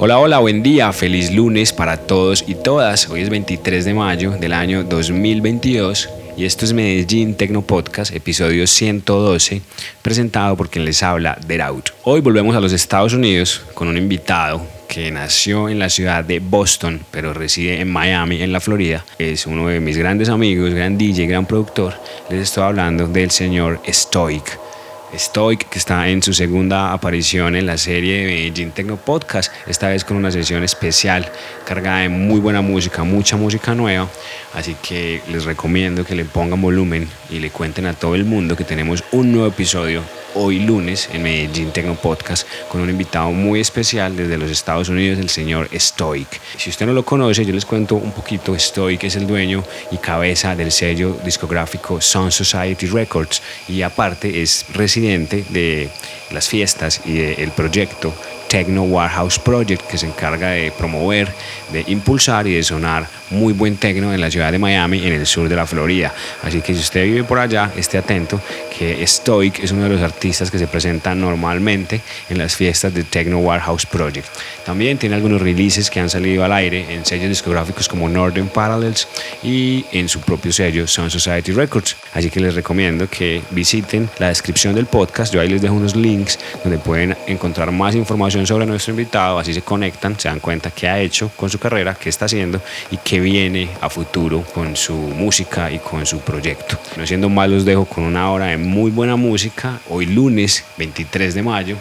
Hola, hola, buen día, feliz lunes para todos y todas. Hoy es 23 de mayo del año 2022 y esto es Medellín Tecno Podcast, episodio 112, presentado por quien les habla, Deraut. Hoy volvemos a los Estados Unidos con un invitado que nació en la ciudad de Boston, pero reside en Miami, en la Florida. Es uno de mis grandes amigos, gran DJ, gran productor. Les estoy hablando del señor Stoic. Stoic, que está en su segunda aparición en la serie de Medellín Tecno Podcast, esta vez con una sesión especial cargada de muy buena música, mucha música nueva. Así que les recomiendo que le pongan volumen y le cuenten a todo el mundo que tenemos un nuevo episodio hoy lunes en Medellín Tecno Podcast con un invitado muy especial desde los Estados Unidos, el señor Stoic. Si usted no lo conoce, yo les cuento un poquito. Stoic es el dueño y cabeza del sello discográfico Sound Society Records y aparte es residente de las fiestas y del proyecto Techno Warehouse Project que se encarga de promover, de impulsar y de sonar muy buen techno en la ciudad de Miami, en el sur de la Florida. Así que si usted vive por allá, esté atento que Stoic es uno de los artistas que se presenta normalmente en las fiestas de Techno Warehouse Project. También tiene algunos releases que han salido al aire en sellos discográficos como Northern Parallels y en su propio sello Sound Society Records. Así que les recomiendo que visiten la descripción del podcast. Yo ahí les dejo unos links donde pueden encontrar más información sobre nuestro invitado, así se conectan, se dan cuenta qué ha hecho con su carrera, qué está haciendo y qué viene a futuro con su música y con su proyecto. No siendo más, los dejo con una hora de muy buena música, hoy lunes 23 de mayo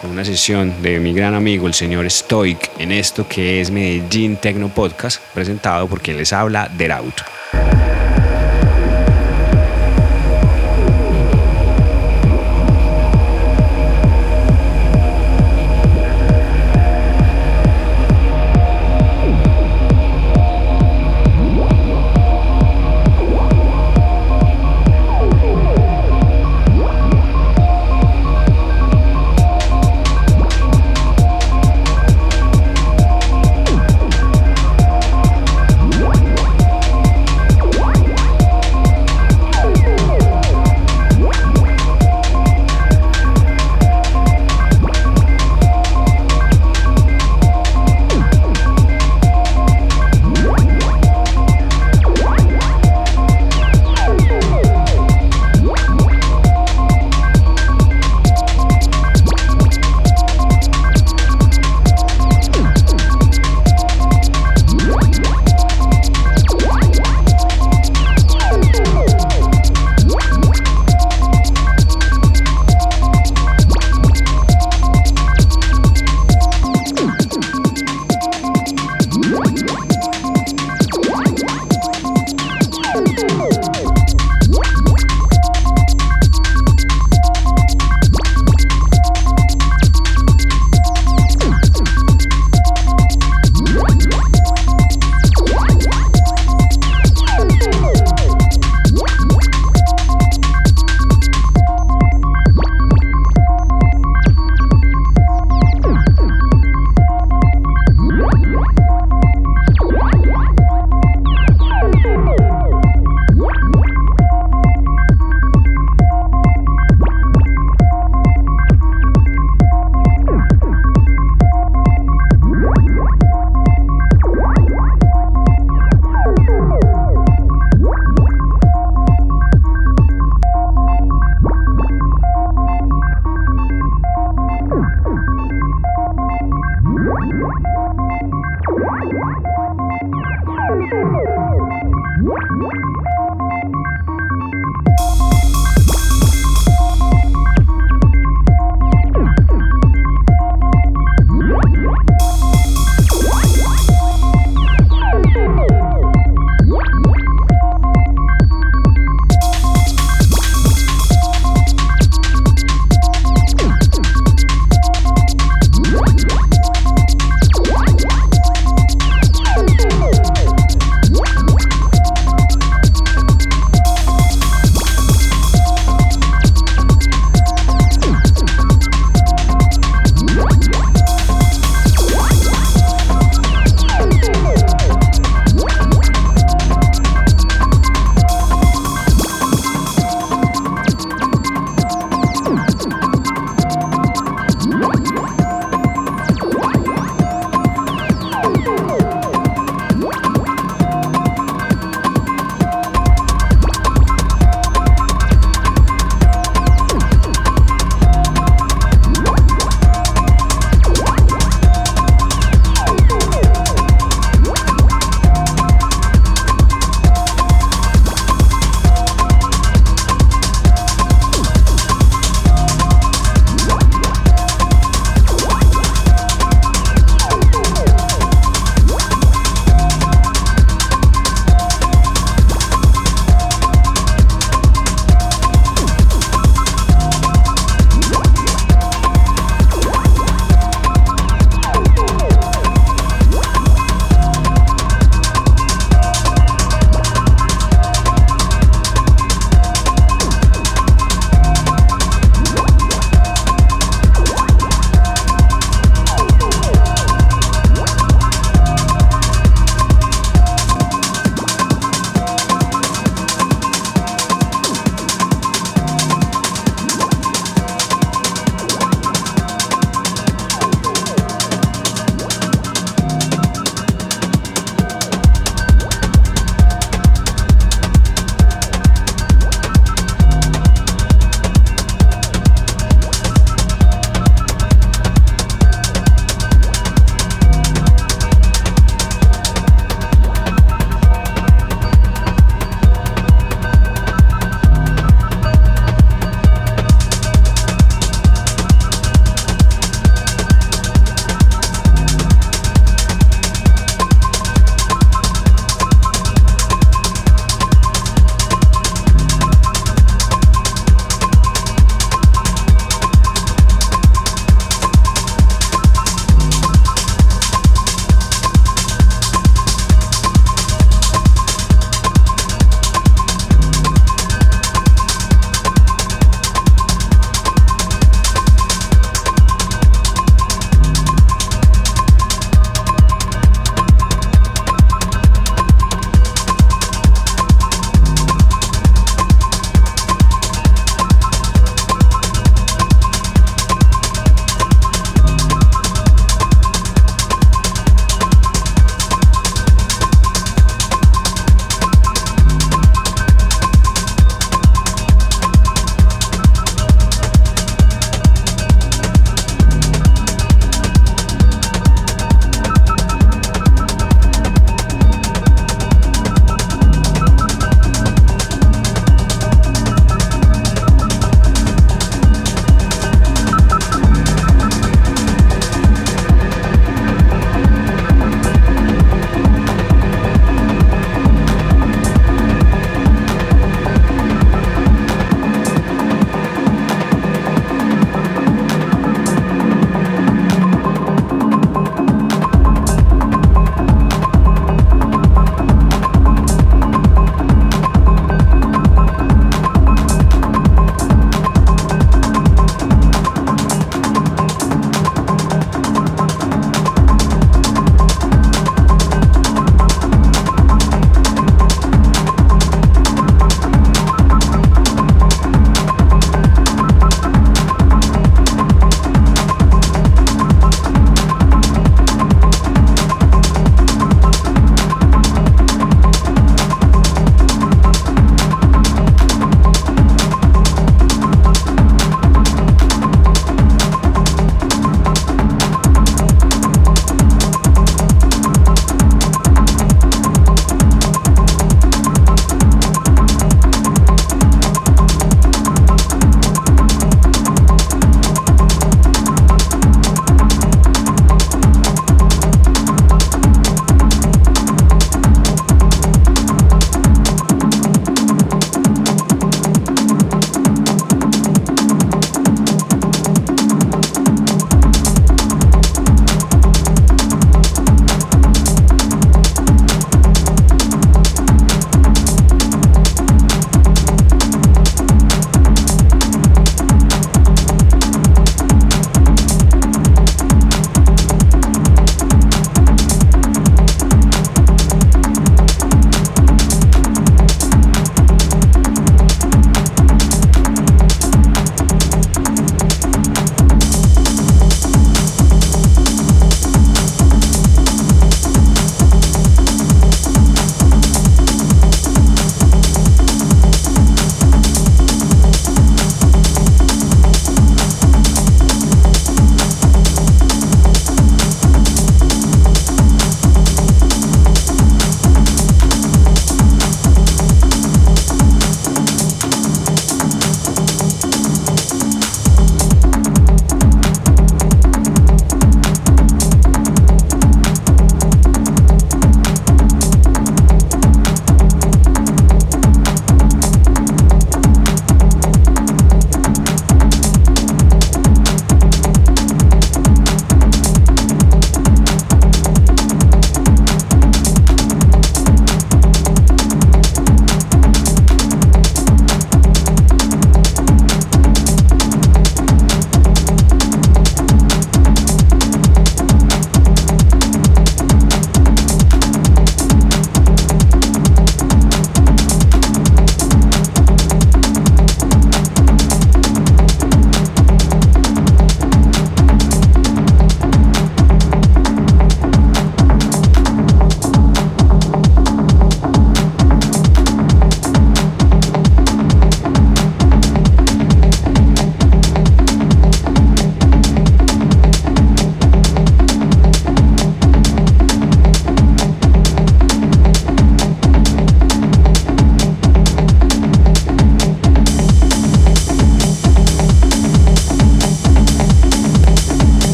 con una sesión de mi gran amigo el señor Stoic en esto que es Medellín Tecno Podcast presentado por quien les habla Deraut. Bueno,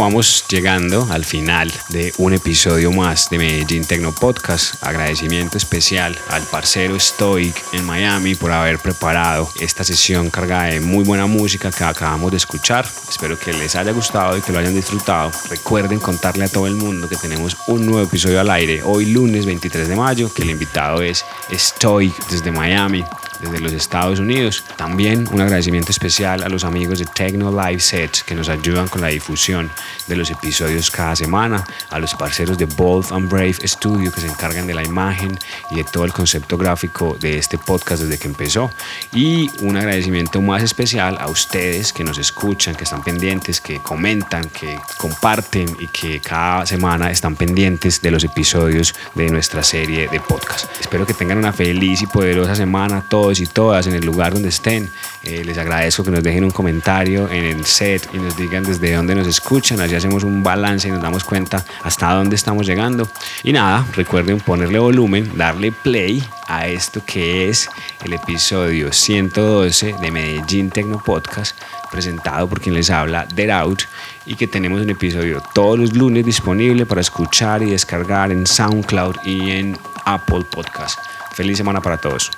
vamos llegando al final de un episodio más de Medellín Tecno Podcast. Agradecimiento especial al parcero Stoic en Miami por haber preparado esta sesión cargada de muy buena música que acabamos de escuchar. Espero que les haya gustado y que lo hayan disfrutado. Recuerden contarle a todo el mundo que tenemos un nuevo episodio al aire hoy lunes 23 de mayo, que el invitado es Stoic desde Miami desde los Estados Unidos. También un agradecimiento especial a los amigos de Techno Live Sets que nos ayudan con la difusión de los episodios cada semana, a los parceros de Bold and Brave Studio que se encargan de la imagen y de todo el concepto gráfico de este podcast desde que empezó. Y un agradecimiento más especial a ustedes que nos escuchan, que están pendientes, que comentan, que comparten y que cada semana están pendientes de los episodios de nuestra serie de podcast. Espero que tengan una feliz y poderosa semana todos y todas en el lugar donde estén. Eh, les agradezco que nos dejen un comentario en el set y nos digan desde dónde nos escuchan. Así hacemos un balance y nos damos cuenta hasta dónde estamos llegando. Y nada, recuerden ponerle volumen, darle play a esto que es el episodio 112 de Medellín Tecno Podcast, presentado por quien les habla, The Out, y que tenemos un episodio todos los lunes disponible para escuchar y descargar en SoundCloud y en Apple Podcast. Feliz semana para todos.